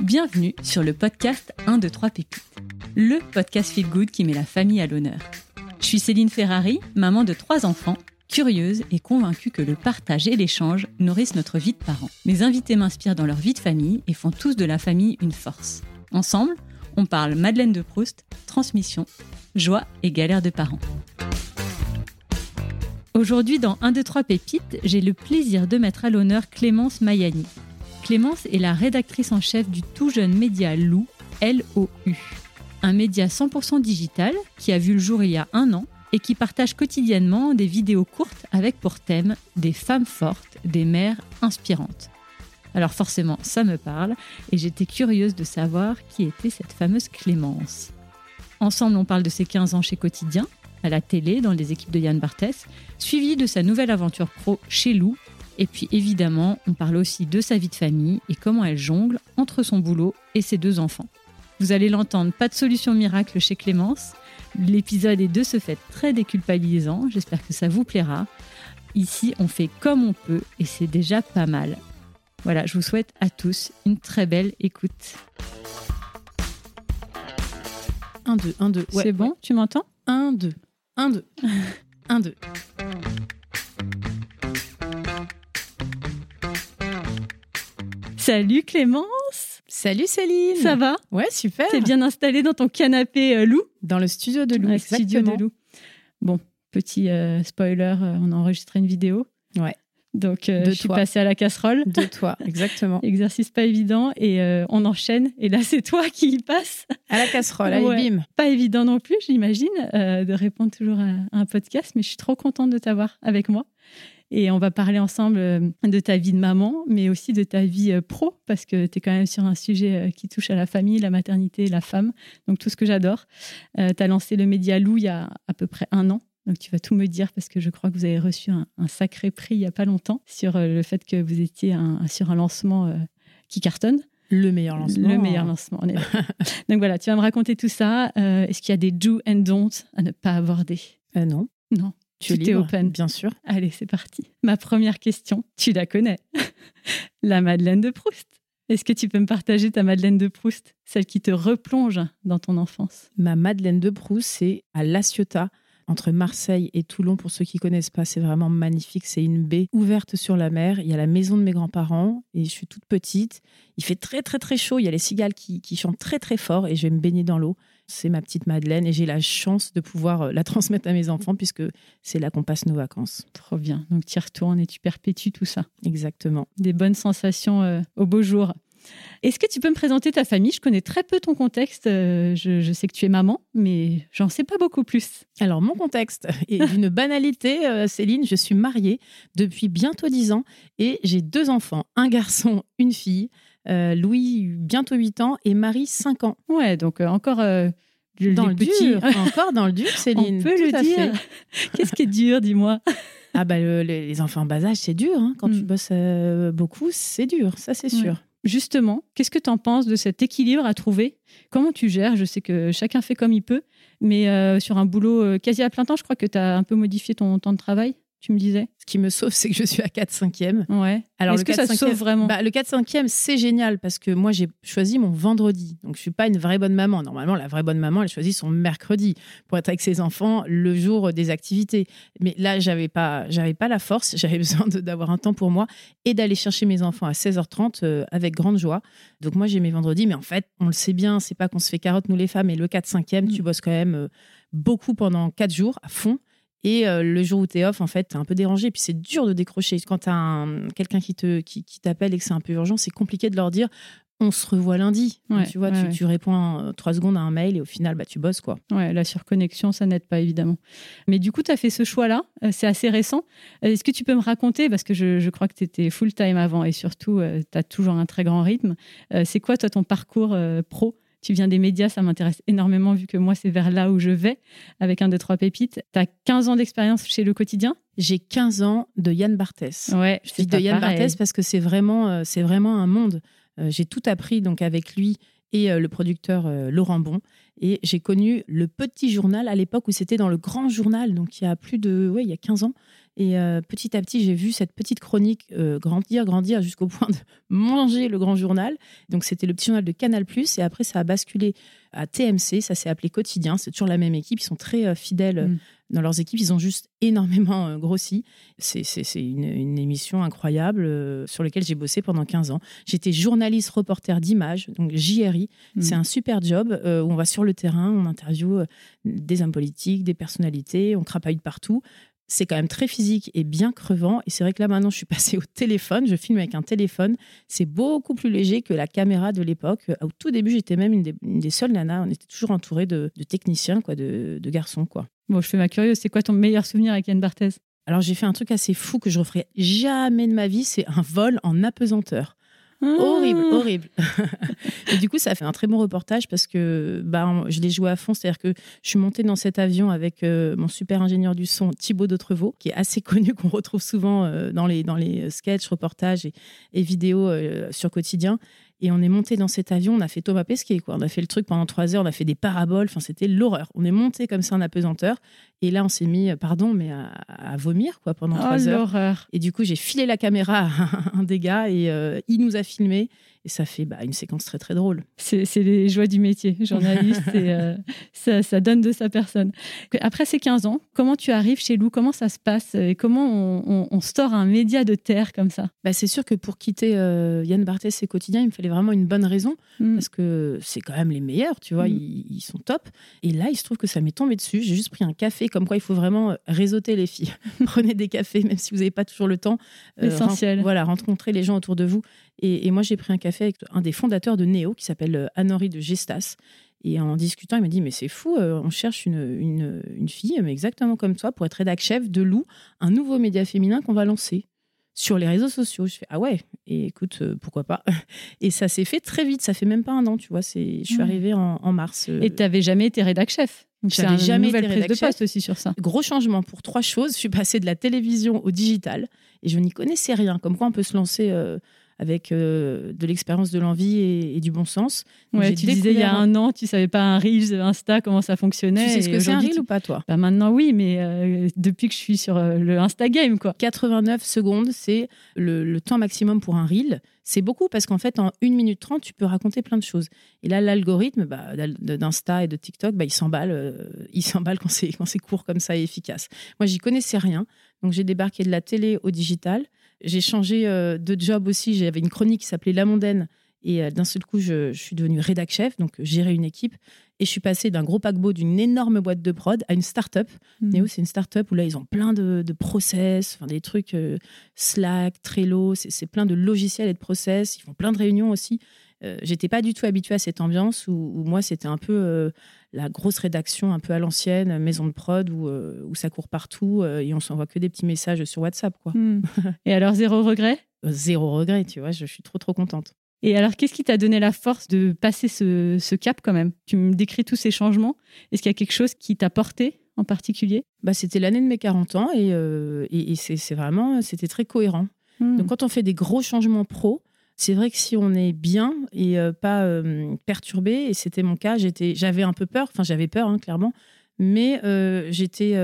Bienvenue sur le podcast 1, 2, 3 pépites, le podcast Feel Good qui met la famille à l'honneur. Je suis Céline Ferrari, maman de trois enfants, curieuse et convaincue que le partage et l'échange nourrissent notre vie de parents. Mes invités m'inspirent dans leur vie de famille et font tous de la famille une force. Ensemble, on parle Madeleine de Proust, transmission, joie et galère de parents. Aujourd'hui, dans 1, 2, 3 pépites, j'ai le plaisir de mettre à l'honneur Clémence Mayani. Clémence est la rédactrice en chef du tout jeune média Lou, L-O-U. Un média 100% digital qui a vu le jour il y a un an et qui partage quotidiennement des vidéos courtes avec pour thème des femmes fortes, des mères inspirantes. Alors forcément, ça me parle et j'étais curieuse de savoir qui était cette fameuse Clémence. Ensemble, on parle de ses 15 ans chez Quotidien, à la télé, dans les équipes de Yann Barthès, suivi de sa nouvelle aventure pro chez Lou. Et puis évidemment, on parle aussi de sa vie de famille et comment elle jongle entre son boulot et ses deux enfants. Vous allez l'entendre, pas de solution miracle chez Clémence. L'épisode est de ce fait très déculpabilisant. J'espère que ça vous plaira. Ici, on fait comme on peut et c'est déjà pas mal. Voilà, je vous souhaite à tous une très belle écoute. 1, 2, 1, 2. c'est bon, tu m'entends? 1, 2, 1, 2, 1, 2. Salut Clémence Salut Céline Ça va? Ouais, super T'es bien installée dans ton canapé euh, Lou Dans le studio de Lou, Ouais, exactement. studio de Lou. Bon, petit euh, spoiler, euh, on a enregistré une vidéo. Ouais. Donc, euh, De je suis toi. passée à la casserole. De toi, exactement. Exercice pas évident et euh, on enchaîne. Et là, c'est toi qui y passe. À la casserole, allez, Ouais. bim Pas évident non plus, j'imagine, euh, de répondre toujours à, un podcast, mais je suis trop contente de t'avoir avec moi. Et on va parler ensemble euh, de ta vie de maman, mais aussi de ta vie pro, parce que tu es quand même sur un sujet qui touche à la famille, la maternité, la femme, donc tout ce que j'adore. tu as lancé le Média Lou il y a à peu près un an. Donc tu vas tout me dire parce que je crois que vous avez reçu un, un sacré prix il n'y a pas longtemps sur euh, le fait que vous étiez un- sur un lancement euh, qui cartonne. Le meilleur lancement. Le meilleur lancement, on est. Donc voilà, tu vas me raconter tout ça. Euh, Est-ce qu'il y a des do and don't à ne pas aborder? Euh, non, Non. tu es open. Bien sûr. Allez, c'est parti. Ma première question, tu la connais. la Madeleine de Proust. Est-ce que tu peux me partager ta Madeleine de Proust, celle qui te replonge dans ton enfance Ma Madeleine de Proust, c'est à La Ciotat, entre Marseille et Toulon. Pour ceux qui connaissent pas, c'est vraiment magnifique. C'est une baie ouverte sur la mer. Il y a la maison de mes grands-parents et je suis toute petite. Il fait très très très chaud. Il y a les cigales qui, qui chantent très très fort et je vais me baigner dans l'eau. C'est ma petite Madeleine et j'ai la chance de pouvoir euh, la transmettre à mes enfants puisque c'est là qu'on passe nos vacances. Trop bien. Donc tu y retournes et tu perpétues tout ça. Exactement. Des bonnes sensations euh, au beau jour. Est-ce que tu peux me présenter ta famille? Je connais très peu ton contexte. Euh, je, je sais que tu es maman, mais j'en sais pas beaucoup plus. Alors, mon contexte est d'une banalité, euh, Céline. Je suis mariée depuis bientôt 10 ans et j'ai deux enfants, un garçon, une fille. Euh, Louis, bientôt 8 ans, et Marie, 5 ans. Ouais, donc euh, encore euh, Dans le petits- dur, encore dans le dur, Céline. On peut Tout le dire. Qu'est-ce qui est dur, dis-moi? Ah bah, le- les, enfants en bas âge, c'est dur. hein. Quand tu Mm. bosses beaucoup, c'est dur, ça c'est Ouais. Justement, qu'est-ce que tu en penses de cet équilibre à trouver? Comment tu gères? Je sais que chacun fait comme il peut, mais euh, sur un boulot euh, quasi à plein temps, je crois que tu as un peu modifié ton temps de travail, tu me disais? Ce qui me sauve, c'est que je suis à 4-5e. Ouais. Alors, Est-ce que ça 4-5e sauve vraiment? Bah, le 4-5e, c'est génial parce que moi, j'ai choisi mon vendredi. Donc, je suis pas une vraie bonne maman. Normalement, la vraie bonne maman, elle choisit son mercredi pour être avec ses enfants le jour des activités. Mais là, j'avais pas, j'avais pas la force. J'avais besoin d'avoir un temps pour moi et d'aller chercher mes enfants à 16h30 euh, avec grande joie. Donc, moi, j'ai mes vendredis. Mais en fait, on le sait bien, c'est pas qu'on se fait carotte, nous les femmes. Et le 4-5e, tu Mm. bosses quand même euh, beaucoup pendant 4 jours à fond. Et euh, le jour où tu es off, en fait, tu es un peu dérangé. Puis c'est dur de décrocher. Quand tu as quelqu'un qui te qui, qui t'appelle et que c'est un peu urgent, c'est compliqué de leur dire on se revoit lundi. Ouais, tu vois, ouais, tu, ouais. tu réponds euh, trois secondes à un mail et au final, bah, tu bosses. quoi. Ouais, la surconnexion, ça n'aide pas évidemment. Mais du coup, tu as fait ce choix-là, euh, c'est assez récent. Est-ce que tu peux me raconter, parce que je, je crois que tu étais full-time avant et surtout, tu as toujours un très grand rythme. C'est quoi, toi, ton parcours pro? Tu viens des médias, ça m'intéresse énormément vu que moi, c'est vers là où je vais avec un, deux, trois pépites. Tu as 15 ans d'expérience chez Le Quotidien? J'ai 15 ans de Yann Barthès. Ouais, Je dis de Yann Barthès parce que c'est vraiment, euh, c'est vraiment un monde. Euh, J'ai tout appris donc avec lui et euh, le producteur Laurent Bon. Et j'ai connu le petit journal à l'époque où c'était dans le grand journal, donc il y a plus de, ouais, il y a 15 ans. Et euh, petit à petit, j'ai vu cette petite chronique euh, grandir, grandir jusqu'au point de manger le grand journal. Donc c'était le petit journal de Canal+. Et après, ça a basculé à TMC. Ça s'est appelé Quotidien. C'est toujours la même équipe. Ils sont très euh, fidèles. Mm. Dans leurs équipes, ils ont juste énormément grossi. C'est une, une, émission incroyable sur laquelle j'ai bossé pendant 15 ans. J'étais journaliste reporter d'image, donc JRI. Mm. C'est un super job où on va sur le terrain, on interviewe des hommes politiques, des personnalités, on crapaille partout c'est quand même très physique et bien crevant. Et c'est vrai que là, maintenant, je suis passée au téléphone. Je filme avec un téléphone. C'est beaucoup plus léger que la caméra de l'époque. Au tout début, j'étais même une des, seules nanas. On était toujours entouré de, techniciens, quoi, de, garçons. quoi. Bon, je fais ma curieuse. C'est quoi ton meilleur souvenir avec Yann Barthès? Alors j'ai fait un truc assez fou que je referai jamais de ma vie, c'est un vol en apesanteur. Horrible, ah. horrible. et du coup, ça fait un très bon reportage parce que bah, je l'ai joué à fond. C'est-à-dire que je suis montée dans cet avion avec euh, mon super ingénieur du son, Thibaut D'autrevaux, qui est assez connu, qu'on retrouve souvent euh, dans, les, dans les sketchs, reportages et, et vidéos euh, sur quotidien. Et on est monté dans cet avion, on a fait Thomas Pesquet, quoi. On a fait le truc pendant trois heures, on a fait des paraboles, enfin, c'était l'horreur. On est monté comme ça en apesanteur. Et là, on s'est mis, pardon, mais à, vomir, quoi, pendant trois oh, heures. Et du coup, j'ai filé la caméra à un des gars et il nous a filmé. Et ça fait bah, une séquence très très drôle. C'est les joies du métier, journaliste, et euh, ça, ça, donne de sa personne. Après ces 15 ans, comment tu arrives chez Lou? Comment ça se passe? Et comment on, on, store un média de terre comme ça? Bah, C'est sûr que pour quitter euh, Yann Barthès et Quotidien, il me fallait vraiment une bonne raison, mm. parce que c'est quand même les meilleurs, tu vois, mm. ils, sont top. Et là, il se trouve que ça m'est tombé dessus. J'ai juste pris un café, comme quoi il faut vraiment euh, réseauter les filles. Prenez des cafés, même si vous n'avez pas toujours le temps. Essentiel. voilà, rencontrer les gens autour de vous. Et, moi, j'ai pris un café avec un des fondateurs de Néo, qui s'appelle euh, Anne-Henri de Gestas. Et en discutant, il m'a dit Mais c'est fou, euh, on cherche une, une, fille, mais exactement comme toi, pour être rédac chef de Lou, un nouveau média féminin qu'on va lancer sur les réseaux sociaux. Je fais Ah ouais, et écoute, euh, pourquoi pas? Et ça s'est fait très vite, ça fait même pas un an, tu vois. Je suis arrivée en, mars. Et tu n'avais jamais été rédac chef? J'avais jamais été prise de poste aussi sur ça. Gros changement pour trois choses. Je suis passée de la télévision au digital et je n'y connaissais rien. Comme quoi on peut se lancer avec euh, de l'expérience, de l'envie et, du bon sens. ouais, tu disais il y a un an, tu savais pas un Reels, Insta, comment ça fonctionnait. Tu sais ce que c'est un Reel ou pas, toi? Bah Maintenant, oui, mais euh, depuis que je suis sur euh, le Insta Game, quoi. 89 secondes, c'est le, temps maximum pour un Reel. C'est beaucoup parce qu'en fait, en 1 minute 30, tu peux raconter plein de choses. Et là, l'algorithme bah, d'Insta et de TikTok, bah, il s'emballe, s'emballe quand c'est court comme ça et efficace. Moi, j'y connaissais rien. Donc, j'ai débarqué de la télé au digital. J'ai changé euh, de job aussi. J'avais une chronique qui s'appelait La Mondaine. Et euh, d'un seul coup, je, suis devenue rédac chef, donc gérer une équipe. Et je suis passée d'un gros paquebot d'une énorme boîte de prod à une start-up. Mmh. Néo, c'est une start-up où là, ils ont plein de, process, enfin, des trucs euh, Slack, Trello, c'est plein de logiciels et de process. Ils font plein de réunions aussi. Euh, j'étais pas du tout habituée à cette ambiance où, moi, c'était un peu la grosse rédaction un peu à l'ancienne, maison de prod où, euh, où ça court partout euh, et on s'envoie que des petits messages sur WhatsApp. Quoi. Hmm. Et alors, zéro regret? Euh, Zéro regret, tu vois, je suis trop, trop contente. Et alors, qu'est-ce qui t'a donné la force de passer ce, ce, cap quand même? Tu me décris tous ces changements. Est-ce qu'il y a quelque chose qui t'a porté en particulier? Bah, C'était l'année de mes 40 ans et, et, c'est vraiment, c'était très cohérent. Hmm. Donc, quand on fait des gros changements pro, c'est vrai que si on est bien et euh, pas euh, perturbé, et c'était mon cas, j'étais, j'avais un peu peur, enfin j'avais peur hein, clairement, mais euh, j'étais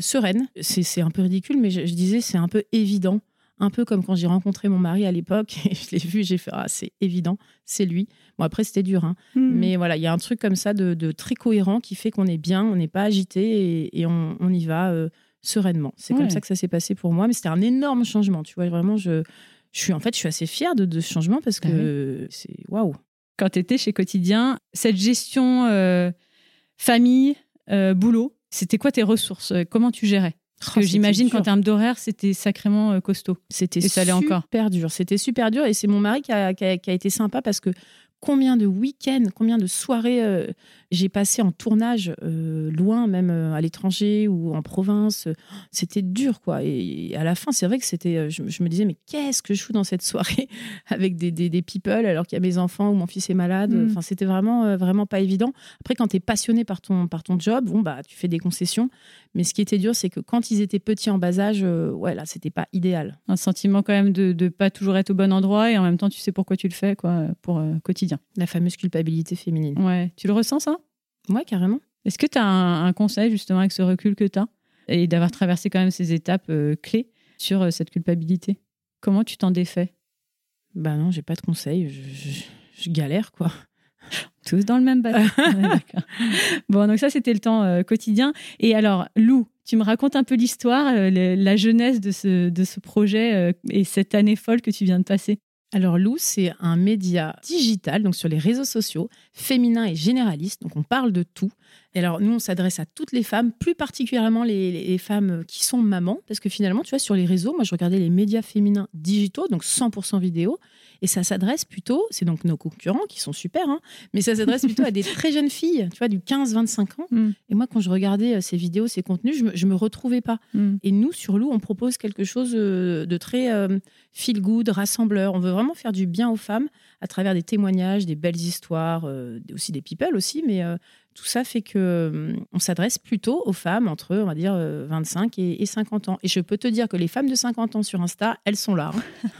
sereine. C'est, un peu ridicule, mais je, disais c'est un peu évident. Un peu comme quand j'ai rencontré mon mari à l'époque, et je l'ai vu, j'ai fait ah c'est évident, c'est lui. Bon après c'était dur, hein. mmh. mais voilà il y a un truc comme ça de, très cohérent qui fait qu'on est bien, on n'est pas agité et, on, y va sereinement. C'est comme ça que ça s'est passé pour moi, mais c'était un énorme changement. Tu vois vraiment je je suis en fait, je suis assez fière de, ce changement parce ah que c'est waouh. Quand tu étais chez Quotidien, cette gestion euh, famille, euh, boulot, c'était quoi tes ressources? Comment tu gérais? Parce que oh, j'imagine qu'en termes d'horaire, c'était sacrément euh, costaud. C'était super dur. C'était super dur. Et c'est mon mari qui a, qui, a, été sympa parce que combien de week-ends, combien de soirées j'ai passé en tournage euh, loin, même euh, à l'étranger ou en province. C'était dur, quoi. Et, à la fin, c'est vrai que c'était. Euh, je, me disais, mais qu'est-ce que je fous dans cette soirée avec des, des, people alors qu'il y a mes enfants ou mon fils est malade? Mm. Enfin, c'était vraiment, vraiment pas évident. Après, quand tu es passionné par ton, par ton job, bon, bah, tu fais des concessions. Mais ce qui était dur, c'est que quand ils étaient petits en bas âge, ouais, là, c'était pas idéal. Un sentiment quand même de ne pas toujours être au bon endroit et en même temps, tu sais pourquoi tu le fais, quoi, pour quotidien. La fameuse culpabilité féminine. Ouais, tu le ressens ça? Ouais, carrément. Est-ce que tu as un, conseil justement avec ce recul que tu as et d'avoir traversé quand même ces étapes euh, clés sur euh, cette culpabilité? Comment tu t'en défais? Bah non, j'ai pas de conseil. Je, galère quoi. Tous dans le même bateau. bon, donc ça c'était le temps euh, quotidien. Et alors, Lou, tu me racontes un peu l'histoire, la jeunesse de ce, de ce projet et cette année folle que tu viens de passer. Alors Lou, c'est un média digital, donc sur les réseaux sociaux, féminin et généraliste, donc on parle de tout. Et alors nous, on s'adresse à toutes les femmes, plus particulièrement les, femmes qui sont mamans, parce que finalement, tu vois, sur les réseaux, moi je regardais les médias féminins digitaux, donc 100% vidéo, et ça s'adresse plutôt, c'est donc nos concurrents qui sont super, hein, mais ça s'adresse plutôt à des très jeunes filles, tu vois, du 15-25 ans. Mm. Et moi, quand je regardais euh, ces vidéos, ces contenus, je me, me retrouvais pas. Mm. Et nous, sur Lou, on propose quelque chose euh, de très euh, feel good, rassembleur. On veut vraiment faire du bien aux femmes à travers des témoignages, des belles histoires, aussi des people aussi, mais tout ça fait que hum, on s'adresse plutôt aux femmes entre, on va dire, 25 euh, et, 50 ans. Et je peux te dire que les femmes de 50 ans sur Insta, elles sont là.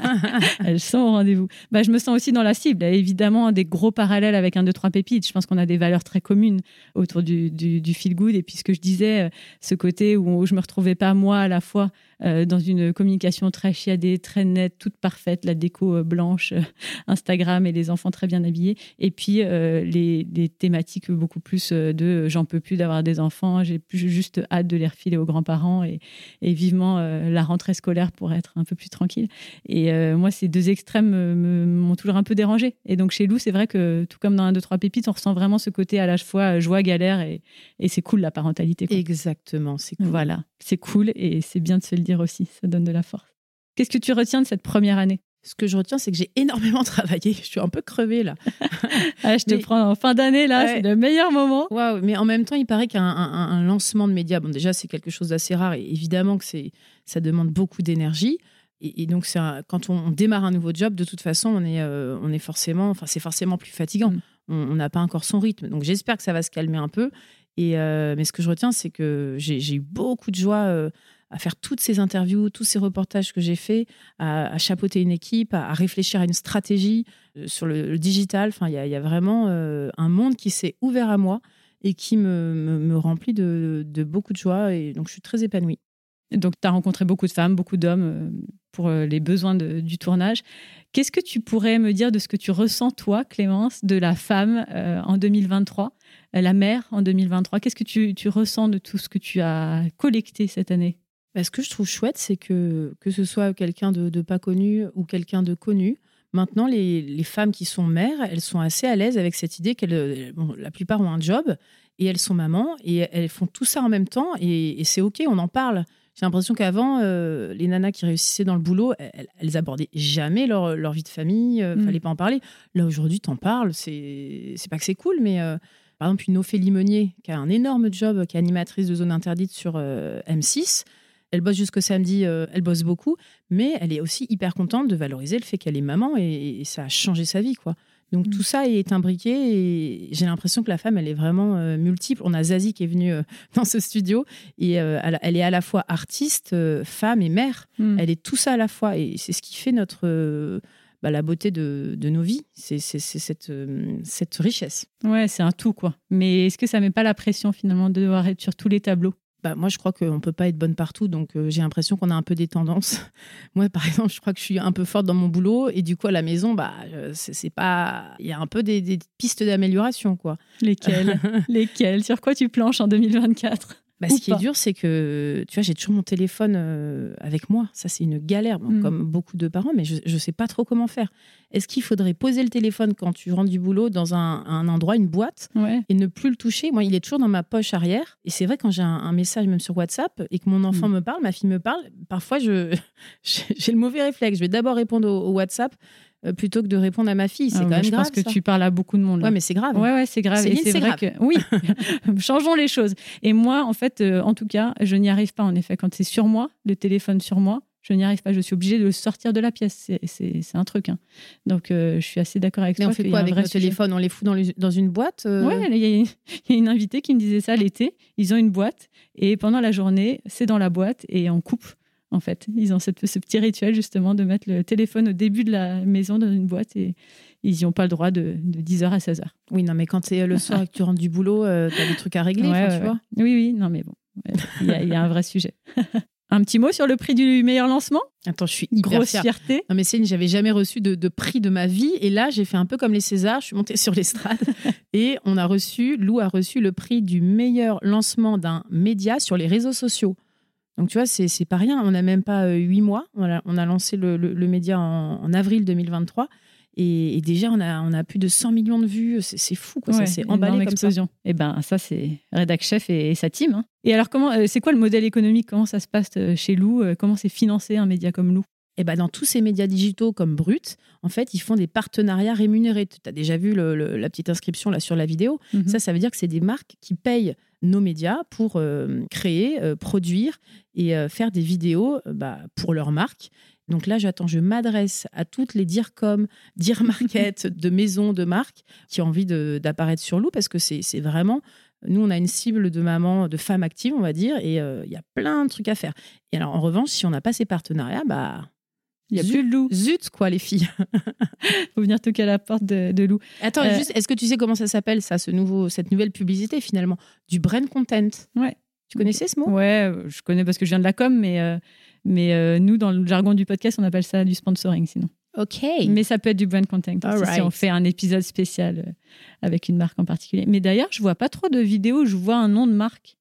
Hein. elles sont au rendez-vous. Bah, je me sens aussi dans la cible. évidemment, des gros parallèles avec un, deux, trois pépites. Je pense qu'on a des valeurs très communes autour du, du, feel good. Et puis, ce que je disais, euh, ce côté où, où je me retrouvais pas moi à la fois euh, dans une communication très chiadée, très nette, toute parfaite, la déco euh, blanche, euh, Instagram et les enfants très bien habillés. Et puis les, thématiques beaucoup plus de j'en peux plus d'avoir des enfants, j'ai juste hâte de les refiler aux grands-parents et, vivement la rentrée scolaire pour être un peu plus tranquille. Et moi, ces deux extrêmes m'ont toujours un peu dérangé. Et donc chez Lou, c'est vrai que tout comme dans un, deux, trois pépites, on ressent vraiment ce côté à la fois joie, galère et, c'est cool la parentalité. Exactement, c'est cool. Voilà, c'est cool et c'est bien de se le dire aussi, ça donne de la force. Qu'est-ce que tu retiens de cette première année? Ce que je retiens, c'est que j'ai énormément travaillé. Je suis un peu crevée là. ah, je te prends en fin d'année là, c'est le meilleur moment. Waouh, mais en même temps, il paraît qu'un lancement de médias, bon déjà c'est quelque chose d'assez rare et évidemment que c'est ça demande beaucoup d'énergie. Et, donc c'est quand on, démarre un nouveau job, de toute façon, on est euh, on est forcément, enfin c'est forcément plus fatigant. Mm. On n'a pas encore son rythme. Donc j'espère que ça va se calmer un peu. Et euh, mais ce que je retiens, c'est que j'ai eu beaucoup de joie. Euh, à faire toutes ces interviews, tous ces reportages que j'ai faits, à, chapeauter une équipe, à, réfléchir à une stratégie euh, sur le, digital. Enfin, il y, a vraiment euh, un monde qui s'est ouvert à moi et qui me, me, remplit de, beaucoup de joie. Et donc, je suis très épanouie. Donc, tu as rencontré beaucoup de femmes, beaucoup d'hommes euh, pour les besoins du tournage. Qu'est-ce que tu pourrais me dire de ce que tu ressens, toi, Clémence, de la femme en 2023, la mère en 2023 Qu'est-ce que tu, tu, ressens de tout ce que tu as collecté cette année? Bah, ce que je trouve chouette, c'est que que ce soit quelqu'un de, pas connu ou quelqu'un de connu, maintenant les, femmes qui sont mères, elles sont assez à l'aise avec cette idée qu'elles, la plupart ont un job et elles sont mamans et elles font tout ça en même temps et, c'est ok, on en parle. J'ai l'impression qu'avant, euh, les nanas qui réussissaient dans le boulot, elles, elles abordaient jamais leur, leur, vie de famille, ne euh, mm. fallait pas en parler. Là aujourd'hui, t'en parles, c'est c'est pas que c'est cool, mais euh, par exemple une Ophélie Meunier qui a un énorme job, qui est animatrice de zone interdite sur M6 elle bosse jusqu'au samedi, euh, elle bosse beaucoup, mais elle est aussi hyper contente de valoriser le fait qu'elle est maman et, ça a changé sa vie, quoi. Donc mm. tout ça est imbriqué et j'ai l'impression que la femme, elle est vraiment euh, multiple. On a Zazie qui est venue euh, dans ce studio et elle est à la fois artiste, femme et mère. Mm. Elle est tout ça à la fois et c'est ce qui fait notre bah, la beauté de, de nos vies. C'est cette, cette richesse. Ouais, c'est un tout quoi. Mais est-ce que ça met pas la pression finalement de devoir être sur tous les tableaux? Bah, moi, je crois qu'on ne peut pas être bonne partout. Donc, euh, j'ai l'impression qu'on a un peu des tendances. moi, par exemple, je crois que je suis un peu forte dans mon boulot. Et du coup, à la maison, bah, c'est pas. Il y a un peu des, pistes d'amélioration, quoi. Lesquelles? Lesquelles? Sur quoi tu planches en 2024 bah, ce qui est dur, c'est que tu vois, j'ai toujours mon téléphone euh, avec moi. Ça, c'est une galère, mm. comme beaucoup de parents, mais je ne sais pas trop comment faire. Est-ce qu'il faudrait poser le téléphone quand tu rentres du boulot dans un, endroit, une boîte, et ne plus le toucher? Moi, il est toujours dans ma poche arrière. Et c'est vrai, quand j'ai un, message, même sur WhatsApp, et que mon enfant mm. me parle, ma fille me parle, parfois, je j'ai le mauvais réflexe. Je vais d'abord répondre au WhatsApp plutôt que de répondre à ma fille. C'est ah, quand même je grave. Je pense que tu parles à beaucoup de monde. Là. Ouais, mais c'est grave. Ouais, ouais, c'est grave. C'est vrai que oui, changeons les choses. Et moi, en fait, euh, en tout cas, je n'y arrive pas. En effet, quand c'est sur moi, le téléphone sur moi, je n'y arrive pas. Je suis obligée de le sortir de la pièce. C'est un truc. Hein. Donc, euh, je suis assez d'accord avec mais toi. on fait quoi avec nos téléphones? On les fout dans, dans une boîte Ouais, il y, y, a une invitée qui me disait ça l'été. Ils ont une boîte et pendant la journée, c'est dans la boîte et on coupe en fait. Ils ont cette- ce petit rituel justement de mettre le téléphone au début de la maison dans une boîte et ils n'y ont pas le droit de, de 10h à 16h. Oui, non, mais quand c'est le soir et que tu rentres du boulot, euh, t'as des trucs à régler, Ouais, enfin, ouais, tu vois. Oui, oui, non, mais bon, il y, a- il y a un vrai sujet. un petit mot sur le prix du meilleur lancement? Attends, je suis hyper Grosse fière. fierté. Non, mais Céline, j'avais jamais reçu de, de prix de ma vie. Et là, j'ai fait un peu comme les Césars. Je suis montée sur l'estrade et on a reçu, Lou a reçu le prix du meilleur lancement d'un média sur les réseaux sociaux. Donc, tu vois, c'est pas rien. On n'a même pas euh, huit mois. On a, on a lancé le, le- le média en, en avril 2023. Et, et déjà, on a, on a plus de 100 millions de vues. C'est fou, quoi. Ouais, ça s'est emballé comme ça. Et ben ça c'est Redac Chef et, et sa team. hein. Et alors comment euh, c'est quoi le modèle économique? Comment ça se passe euh, chez Lou? Comment c'est financé un média comme Lou? Et ben dans tous ces médias digitaux comme Brut, en fait, ils font des partenariats rémunérés. Tu as déjà vu le- le- la petite inscription là sur la vidéo. Mhm. Ça, ça veut dire que c'est des marques qui payent nos médias pour euh, créer, euh, produire et euh, faire des vidéos bah, pour leur marque. Donc là, j'attends, je m'adresse à toutes les DIRCOM, DIR Market de maisons, de marques qui ont envie d'apparaître sur Lou parce que c'est vraiment. Nous, on a une cible de mamans, de femmes actives, on va dire, et il y a plein de trucs à faire. Et alors, en revanche, si on n'a pas ces partenariats, bah. Il y a zut, plus de Lou. Zut, quoi, les filles. Faut venir toquer à la porte de, de Lou. Attends, Euh, juste, est-ce que tu sais comment ça s'appelle, ça, ce nouveau, cette nouvelle publicité, finalement? Du brand content. Ouais. Tu connaissais ce mot? Ouais, euh, je connais parce que je viens de la com, mais euh, mais euh, nous dans le jargon du podcast on appelle ça du sponsoring sinon. Ok. Mais ça peut être du brand content aussi, si on fait un épisode spécial avec une marque en particulier. Mais d'ailleurs je vois pas trop de vidéos où je vois un nom de marque.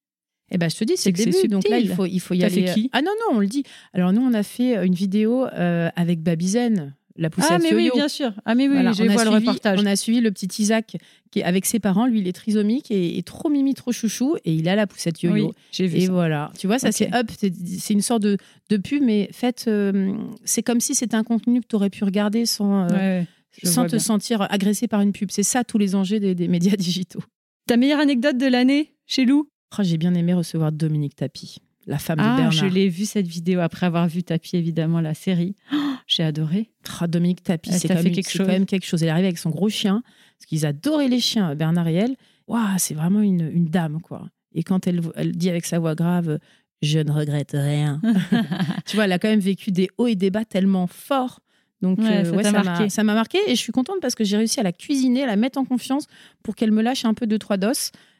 Eh ben, je te dis, c'est le début. Donc là, il faut, il faut y aller. fait qui ah non, non, on le dit. Alors nous, on a fait euh, une vidéo euh, avec Babizen, la poussette ah mais oui bien sûr. Ah mais oui, Voilà, a vois le suivi- reportage. On a suivi le petit Isaac qui est avec ses parents. Lui, il est trisomique et, et trop mimi, trop chouchou. Et il a la poussette yo-yo. Oui, j'ai vu Et ça. voilà, tu vois, ça c'est up, c'est une sorte de, de pub, mais faite, euh, c'est comme si c'était un contenu que tu aurais pu regarder sans, euh, Ouais, sans te bien. sentir agressé par une pub. C'est ça tous les enjeux des, des médias digitaux. Ta meilleure anecdote de l'année chez Lou? Oh, J'ai bien aimé recevoir Dominique Tapi, la femme de Ah, Bernard. je l'ai vu cette vidéo après avoir vu Tapi évidemment la série. Oh, j'ai adoré. Oh, Dominique Tapi, c'est quand, fait même- quelque c'est chose. quand même quelque chose. Elle est arrivée avec son gros chien, parce qu'ils adoraient les chiens, Bernard et elle. Waouh, c'est vraiment une, une dame, quoi. Et quand elle, elle dit avec sa voix grave, je ne regrette rien. tu vois, elle a quand même vécu des hauts et des bas tellement forts. Donc, Ouais, euh, ça ouais, m'a marqué et je suis contente parce que j'ai réussi à la cuisiner, à la mettre en confiance pour qu'elle me lâche un peu deux, trois dos.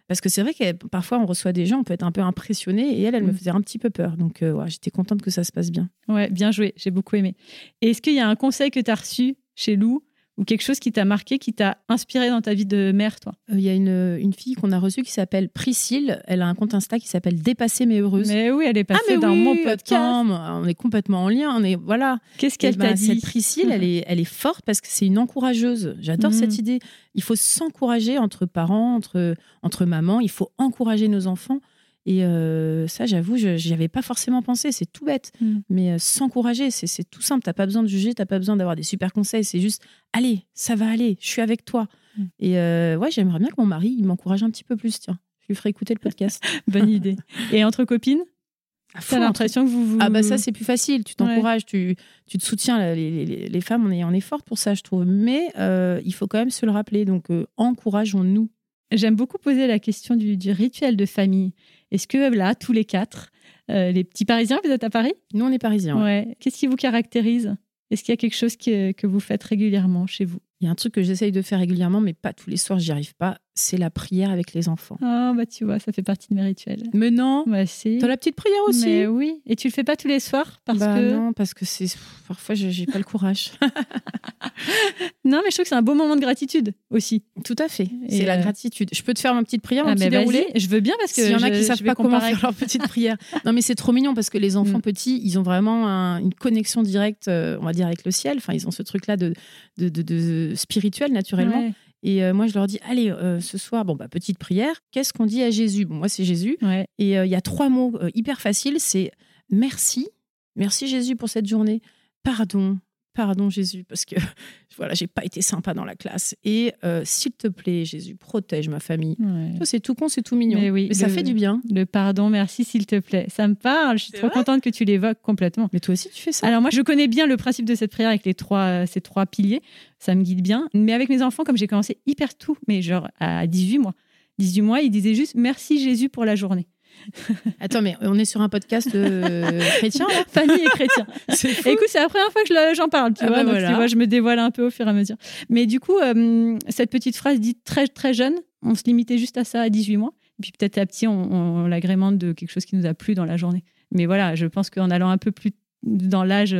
Parce que c'est vrai que parfois on reçoit des gens, on peut être un peu impressionné et elle, elle me Mm. faisait un petit peu peur. Donc, euh, ouais, j'étais contente que ça se passe bien. Ouais, bien joué, j'ai beaucoup aimé. Est-ce qu'il y a un conseil que tu as reçu chez Lou ou quelque chose qui t'a marqué, qui t'a inspiré dans ta vie de mère, toi? Euh, Il y a une, une fille qu'on a reçue qui s'appelle Priscille. Elle a un compte Insta qui s'appelle Dépasser mais heureuse. Mais oui, elle est ah, passée mais dans oui, mon podcast. on est complètement en lien. On est, voilà. Qu'est-ce Eh qu'elle ben, t'a dit? Cette Priscille, elle est, elle est forte parce que c'est une encourageuse. J'adore Mhm. cette idée. Il faut s'encourager entre parents, entre, entre mamans. Il faut encourager nos enfants. Et euh, ça, j'avoue, je n'y avais pas forcément pensé. C'est tout bête. Mhm. Mais euh, s'encourager, c'est tout simple. T'as pas besoin de juger, t'as pas besoin d'avoir des super conseils. C'est juste, allez, ça va aller. Je suis avec toi. Mhm. Et euh, ouais, j'aimerais bien que mon mari il m'encourage un petit peu plus. Tiens, je lui ferai écouter le podcast. Bonne idée. Et entre copines, À fond, t'as l'impression que vous vous... ah bah ça c'est plus facile, tu t'encourages, tu, tu te soutiens. Les, les- les femmes, on est, on est fortes pour ça, je trouve. Mais il faut quand même se le rappeler. Donc encourageons-nous. J'aime beaucoup poser la question du, du rituel de famille. Est-ce que là, tous les quatre, euh, les petits Parisiens, vous êtes à Paris? Nous, on est parisiens. ouais. Qu'est-ce qui vous caractérise? Est-ce qu'il y a quelque chose que, que vous faites régulièrement chez vous? Il y a un truc que j'essaye de faire régulièrement, mais pas tous les soirs, j'y arrive pas. C'est la prière avec les enfants. Ah, bah tu vois, ça fait partie de mes rituels. Mais non, Bah si. t'as la petite prière aussi. Mais oui. Et tu le fais pas tous les soirs parce Bah que non, parce que c'est parfois j'ai pas le courage. Non, mais je trouve que c'est un beau moment de gratitude aussi. Tout à fait. C'est la euh, gratitude. Je peux te faire ma petite prière, Ah, mon petit déroulé. vas-y, je veux bien parce que S'il y en a qui savent pas comment comparer. faire leur petite prière. Non, mais c'est trop mignon parce que les enfants Mm. petits, ils ont vraiment un- une connexion directe, euh, on va dire, avec le ciel. Enfin, ils ont ce truc-là de, de, de- de spirituel naturellement. Ouais, Et euh, moi, je leur dis, allez, euh, ce soir, bon, bah, petite prière. Qu'est-ce qu'on dit à Jésus? Bon, moi, c'est Jésus. ouais. Et euh, il y a trois mots hyper faciles. C'est merci, merci Jésus pour cette journée. Pardon, pardon Jésus, parce que voilà, j'ai pas été sympa dans la classe. Et euh, s'il te plaît, Jésus, protège ma famille. ouais. Ça, C'est tout con, c'est tout mignon. Mais oui, ça le- fait du bien. Le pardon, merci s'il te plaît. Ça me parle. Je suis trop contente que tu l'évoques complètement. Mais toi aussi, tu fais ça Alors moi, je connais bien le principe de cette prière avec les trois, euh, ces trois piliers. Ça me guide bien. Mais avec mes enfants, comme j'ai commencé hyper tout, mais genre à 18 mois, 18 mois, ils disaient juste merci Jésus pour la journée. Attends, mais on est sur un podcast euh, chrétien là Famille et chrétien. Fou. Écoute, c'est la première fois que j'en parle, tu Ah vois. bah donc, voilà. tu vois, je me dévoile un peu au fur et à mesure. Mais du coup, euh, cette petite phrase dite très, très jeune, on se limitait juste à ça à 18 mois. Et puis petit à petit, on, on l'agrémente de quelque chose qui nous a plu dans la journée. Mais voilà, je pense qu'en allant un peu plus dans l'âge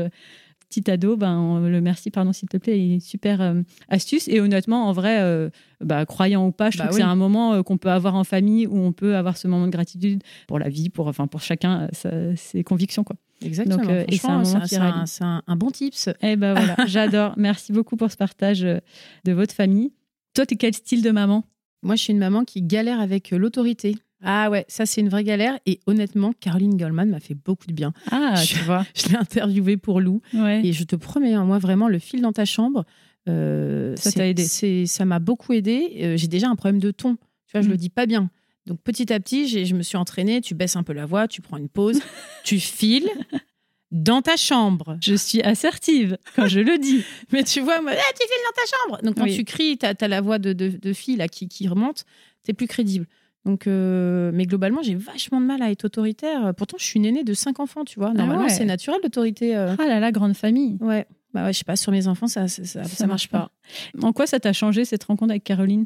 petit ado, ben, on- le merci, pardon, s'il te plaît, est une super euh, astuce. Et honnêtement, en vrai, euh, bah, croyant ou pas, je Bah trouve oui. que c'est un moment euh, qu'on peut avoir en famille où on peut avoir ce moment de gratitude pour la vie, pour, enfin, pour chacun, euh, sa- ses convictions. Quoi. Exactement. Donc, euh, et c'est un c'est bon tips. Eh ben voilà, j'adore. Merci beaucoup pour ce partage euh, de votre famille. Toi, t'es quel style de maman? Moi, je suis une maman qui galère avec euh, l'autorité. Ah ouais, ça c'est une vraie galère. Et honnêtement, Caroline Goldman m'a fait beaucoup de bien. Ah, Je- tu vois. Je l'ai interviewée pour Lou. Ouais. Et je te promets, hein, moi vraiment, le fil dans ta chambre, euh, Ça t'a aidé. Ça m'a beaucoup aidé. Euh, j'ai déjà un problème de ton. Tu vois, je Mm. le dis pas bien. Donc petit à petit, je me suis entraînée. Tu baisses un peu la voix, tu prends une pause, tu files dans ta chambre. Je suis assertive quand je le dis. Mais tu vois, moi, Ah, tu files dans ta chambre. Donc quand Oui. tu cries, tu as, la voix de, de, de fille là, qui, qui remonte, t'es plus crédible. Donc, euh, mais globalement, j'ai vachement de mal à être autoritaire. Pourtant, je suis une aînée de cinq enfants, tu vois. Normalement, ouais. c'est naturel l'autorité. euh. Ah là là, grande famille. Ouais. Bah ouais, je sais pas, sur mes enfants, ça, ça, ça, ça marche pas. En quoi ça t'a changé cette rencontre avec Caroline?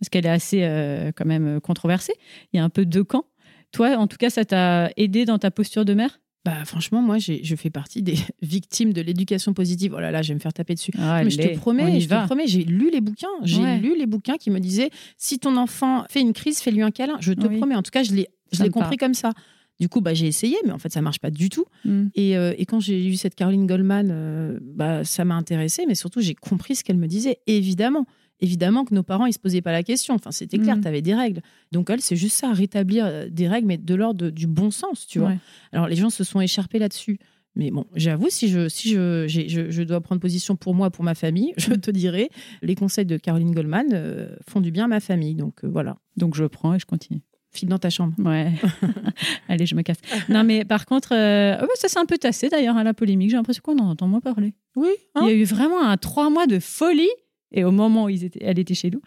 Parce qu'elle est assez euh, quand même controversée. Il y a un peu deux camps. Toi, en tout cas, ça t'a aidé dans ta posture de mère? Bah franchement, moi, j'ai- je fais partie des victimes de l'éducation positive. Oh là là, je vais me faire taper dessus. Mais je te promets, je va. te promets, j'ai lu les bouquins. J'ai Ouais. lu les bouquins qui me disaient si ton enfant fait une crise, fais-lui un câlin. Je te Oui. promets. En tout cas, je l'ai, je l'ai compris comme ça. Du coup, bah, j'ai essayé, mais en fait, ça marche pas du tout. Mm. Et, euh, et quand j'ai eu cette Caroline Goldman, euh, bah, ça m'a intéressée, mais surtout, j'ai compris ce qu'elle me disait. Évidemment, évidemment que nos parents, ils se posaient pas la question. Enfin, c'était clair, Mhm. tu avais des règles. Donc, elle, c'est juste ça, rétablir euh, des règles, mais de l'ordre du bon sens, tu vois. Ouais. Alors, les gens se sont écharpés là-dessus. Mais bon, j'avoue, si, je, si je, je, je dois prendre position pour moi, pour ma famille, je te dirais, les conseils de Caroline Goldman euh, font du bien à ma famille. Donc, euh, voilà, Donc je prends et je continue. file dans ta chambre. Ouais. Allez, je me casse. Non, mais par contre, euh, oh, bah, ça s'est un peu tassé d'ailleurs à la polémique. J'ai l'impression qu'on en entend moins parler. Oui, Il y a eu vraiment un trois mois de folie. Et au moment où ils étaient, elle était chez nous.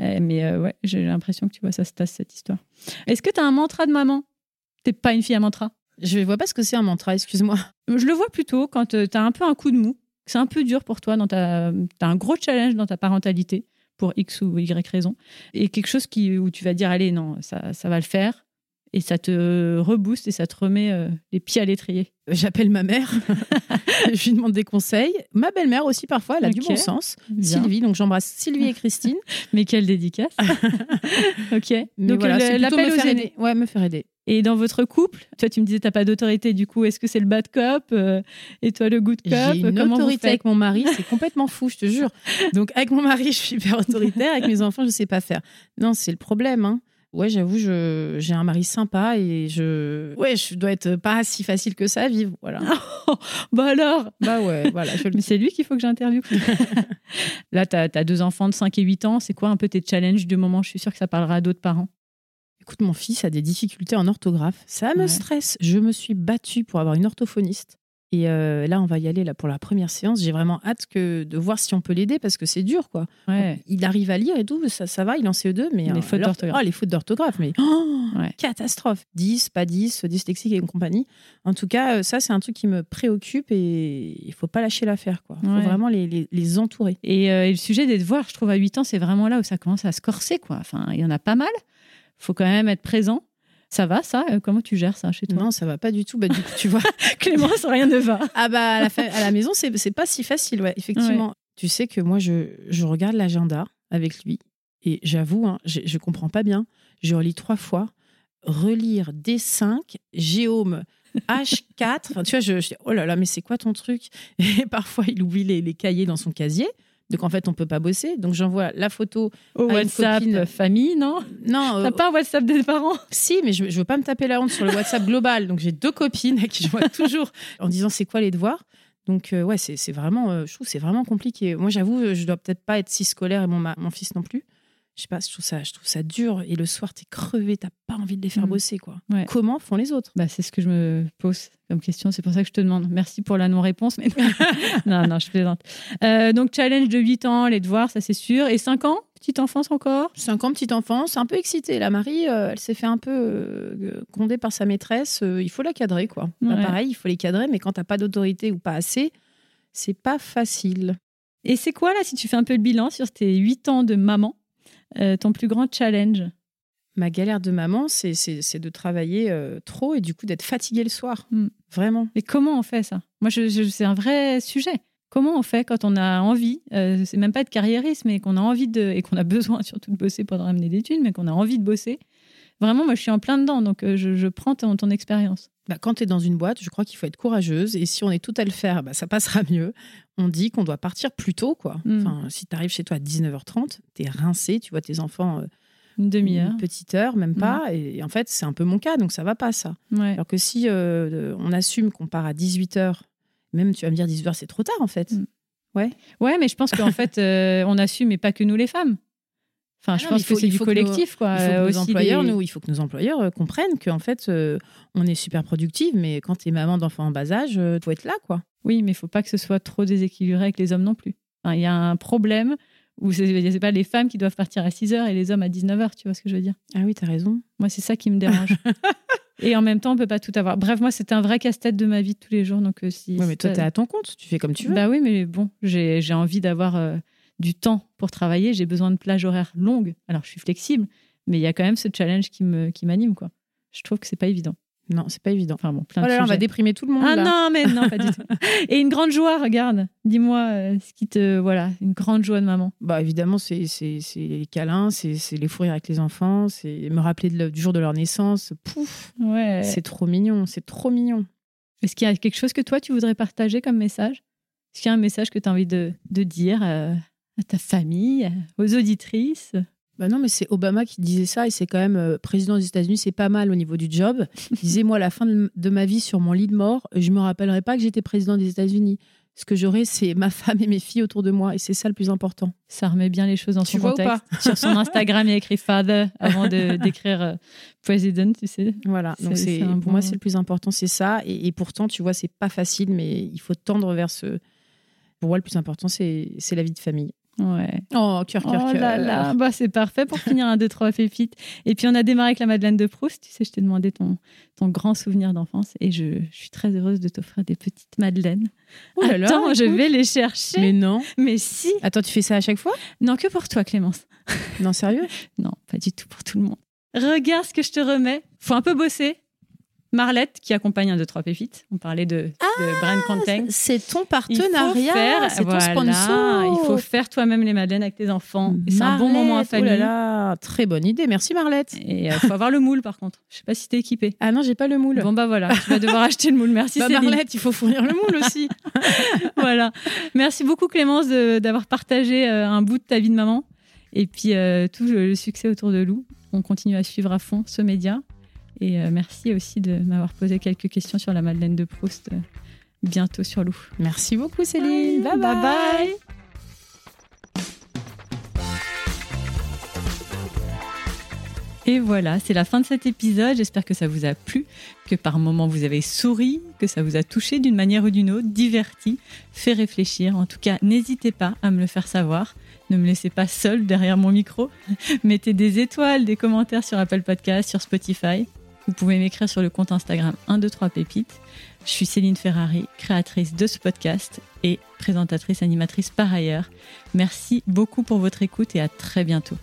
Euh, mais euh, ouais, j'ai l'impression que tu vois, ça se tasse cette histoire. Est-ce que tu as un mantra de maman? T'es pas une fille à mantra? Je vois pas ce que c'est un mantra, excuse-moi. Je le vois plutôt quand tu as un peu un coup de mou. C'est un peu dur pour toi. Tu as, un gros challenge dans ta parentalité pour X ou Y raison. Et quelque chose qui, où tu vas dire, allez, non, ça, ça va le faire. Et ça te rebooste et ça te remet euh, les pieds à l'étrier. J'appelle ma mère, je lui demande des conseils. Ma belle-mère aussi, parfois, elle a du bon sens. Bien. Sylvie, donc j'embrasse Sylvie et Christine. Mais quelle dédicace. ok. Mais Donc voilà, le- c'est plutôt l'appel me faire aider. Ouais, me faire aider. Et dans votre couple, toi tu me disais t'as pas d'autorité, du coup est-ce que c'est le bad cop euh, et toi le good cop J'ai une Comment autorité avec mon mari, c'est complètement fou, je te jure. Donc avec mon mari, je suis hyper autoritaire, avec mes enfants, je sais pas faire. Non, c'est le problème. Hein. Ouais, j'avoue, je, j'ai un mari sympa et je, ouais, je dois être pas si facile que ça à vivre. Voilà. Bah alors? Bah ouais, voilà. Je Mais c'est lui qu'il faut que j'interviewe. Là, tu as, deux enfants de 5 et 8 ans. C'est quoi un peu tes challenges du moment Je suis sûre que ça parlera à d'autres parents. Écoute, mon fils a des difficultés en orthographe. Ça me Ouais. stresse. Je me suis battue pour avoir une orthophoniste. Et euh, là, on va y aller là pour la première séance. J'ai vraiment hâte que de voir si on peut l'aider parce que c'est dur, quoi. Ouais. Il arrive à lire et tout, ça, ça va, il est en CE2, mais Les euh, fautes d'orthographe. Oh, les fautes d'orthographe, mais oh, Ouais. catastrophe. 10, pas 10, dyslexique et compagnie. En tout cas, euh, ça, c'est un truc qui me préoccupe et il faut pas lâcher l'affaire, quoi. Il faut Ouais. vraiment les, les- les entourer. Et, euh, et le sujet des devoirs, je trouve à 8 ans, c'est vraiment là où ça commence à se corser. Quoi. Enfin, il y en a pas mal. faut quand même être présent. Ça va, ça Euh, Comment tu gères ça chez toi Non, ça va pas du tout. Bah, du coup, tu vois. Clémence, rien ne va. Ah bah à la, fa- à la maison, c'est pas si facile, ouais, effectivement. Tu sais que moi, je, je regarde l'agenda avec lui et j'avoue, hein, je, je comprends pas bien. Je relis trois fois. Relire D5, Géome H4. Enfin, tu vois, je, je dis, oh là là, mais c'est quoi ton truc? Et parfois, il oublie les, les cahiers dans son casier. Donc en fait, on peut pas bosser. Donc j'envoie la photo. Au À une WhatsApp, copine. famille, non? Non, T'as euh, pas un WhatsApp des parents? Si, mais je, je veux pas me taper la honte sur le WhatsApp global. Donc j'ai deux copines à qui je vois toujours en disant c'est quoi les devoirs? Donc euh, ouais, c'est vraiment, euh, je trouve c'est vraiment compliqué. Moi j'avoue, je dois peut-être pas être si scolaire et mon fils non plus. Je sais pas, je trouve ça, je trouve ça dur. Et le soir t'es crevé, t'as pas envie de les faire Mm. bosser quoi. Ouais. Comment font les autres? Bah, C'est ce que je me pose comme question. C'est pour ça que je te demande. Merci pour la non-réponse. Mais... non, non, je plaisante. Euh, donc, challenge de 8 ans, les devoirs, ça c'est sûr. Et 5 ans petite enfance encore? 5 ans, petite enfance, un peu excitée. La Marie, euh, elle s'est fait un peu euh, gronder par sa maîtresse. Euh, il faut la cadrer, quoi. Bah, pareil, il faut les cadrer, mais quand t'as pas d'autorité ou pas assez, c'est pas facile. Et c'est quoi, là, si tu fais un peu le bilan sur tes 8 ans de maman, euh, ton plus grand challenge? Ma galère de maman, c'est- de travailler euh, trop et du coup d'être fatiguée le soir. Mm. Vraiment. Mais comment on fait ça? Moi, je, je- c'est un vrai sujet. Comment on fait quand on a envie, euh, c'est même pas de carriériste, mais qu'on a envie de, et qu'on a besoin surtout de bosser, pas de ramener d'études, mais qu'on a envie de bosser? Vraiment, moi, je suis en plein dedans, donc euh, je, je prends ton, ton expérience. Bah, quand tu es dans une boîte, je crois qu'il faut être courageuse. Et si on est tout à le faire, bah, ça passera mieux. On dit qu'on doit partir plus tôt. Quoi. Mm. Enfin, si tu arrives chez toi à 19h30, tu es rincé, tu vois tes enfants euh, Une demi-heure. une petite heure, même pas. Et, en fait, c'est un peu mon cas, donc ça va pas ça. Ouais. Alors que si euh, on assume qu'on part à 18h, même tu vas me dire 18h, c'est trop tard en fait. Mm. Ouais, mais je pense qu'en fait, euh, on assume, mais pas que nous les femmes. Enfin, Ah je non, pense faut- que c'est du nos- collectif, quoi. Il faut que Euh, nos employeurs, nous, il faut que nos employeurs euh, comprennent qu'en fait, euh, on est super productive, mais quand tu es maman d'enfants en bas âge, il faut être là, quoi. Oui, mais il faut pas que ce soit trop déséquilibré avec les hommes non plus. Enfin, Il y a un problème où c'est pas les femmes qui doivent partir à 6 heures et les hommes à 19 heures, tu vois ce que je veux dire? Ah oui, t'as raison. Moi, c'est ça qui me dérange. et en même temps, on peut pas tout avoir. Bref, moi, c'était un vrai casse-tête de ma vie de tous les jours. Donc, euh, si, Ouais, mais toi, t'es à ton compte, tu fais comme tu veux. Bah oui, mais bon, j'ai envie d'avoir euh, du temps pour travailler. J'ai besoin de plages horaires longues. Alors, je suis flexible, mais il y a quand même ce challenge qui me qui m'anime, quoi. Je trouve que c'est pas évident. Non, c'est pas évident. Enfin bon, plein Oh de là là, on va déprimer tout le monde. Ah là. non, mais non, pas du tout. Et une grande joie, regarde. Dis-moi euh, ce qui te. Voilà, une grande joie de maman. Bah évidemment, c'est c'est- c'est les câlins, c'est c'est les fous rires avec les enfants, c'est me rappeler de le- du jour de leur naissance. Pouf, Ouais. c'est trop mignon, c'est trop mignon. Est-ce qu'il y a quelque chose que toi, tu voudrais partager comme message? Est-ce qu'il y a un message que tu as envie de, de dire euh, à ta famille, aux auditrices? Bah non, mais c'est Obama qui disait ça et c'est quand même euh, président des États-Unis, c'est pas mal au niveau du job. Il disait moi, à la fin de, de ma vie sur mon lit de mort, je me rappellerai pas que j'étais président des États-Unis. Ce que j'aurai, c'est ma femme et mes filles autour de moi et c'est ça le plus important. Ça remet bien les choses dans Tu son vois ou contexte. Sur son Instagram, il y a écrit Father avant d'écrire euh, President, tu sais. Voilà, donc C'est- pour bon- moi c'est le plus important, c'est ça. Et, et pourtant, tu vois, c'est pas facile, mais il faut tendre vers ce. Pour moi, le plus important, c'est la vie de famille. Ouais. Oh, cœur, cœur, Oh là là, bah, c'est parfait pour finir un, deux, trois pépites. Et puis on a démarré avec la Madeleine de Proust. Tu sais, je t'ai demandé ton, ton grand souvenir d'enfance et je, je suis très heureuse de t'offrir des petites Madeleines. Oh là là, Attends, je vais les chercher. Mais non. Mais si Attends, tu fais ça à chaque fois? Non, que pour toi, Clémence. Non, sérieux? Non, pas du tout pour tout le monde. Regarde ce que je te remets. Faut un peu bosser. Marlette, qui accompagne un, deux, trois pépites. On parlait de, de brand content. C'est ton partenariat, c'est ton voilà, sponsor. Il faut faire toi-même les madeleines avec tes enfants. C'est un bon moment oh famille. là là, très bonne idée. Merci Marlette. Et il faut avoir le moule, par contre. Je sais pas si t'es équipé. Ah non, j'ai pas le moule. Bon bah voilà, tu vas devoir acheter le moule. Merci Bah, Céline. Marlette, il faut fournir le moule aussi. voilà. Merci beaucoup Clémence d'avoir partagé euh, un bout de ta vie de maman et puis euh, tout le succès autour de Lou. On continue à suivre à fond ce média et euh, merci aussi de m'avoir posé quelques questions sur la Madeleine de Proust euh, bientôt sur Lou. Merci beaucoup Céline. Bye bye. bye. Et voilà, c'est la fin de cet épisode. J'espère que ça vous a plu, que par moments vous avez souri, que ça vous a touché d'une manière ou d'une autre, diverti, fait réfléchir. En tout cas, n'hésitez pas à me le faire savoir. Ne me laissez pas seul derrière mon micro. Mettez des étoiles, des commentaires sur Apple Podcast, sur Spotify. Vous pouvez m'écrire sur le compte Instagram 123 pépites. Je suis Céline Ferrari, créatrice de ce podcast et présentatrice animatrice par ailleurs. Merci beaucoup pour votre écoute et à très bientôt.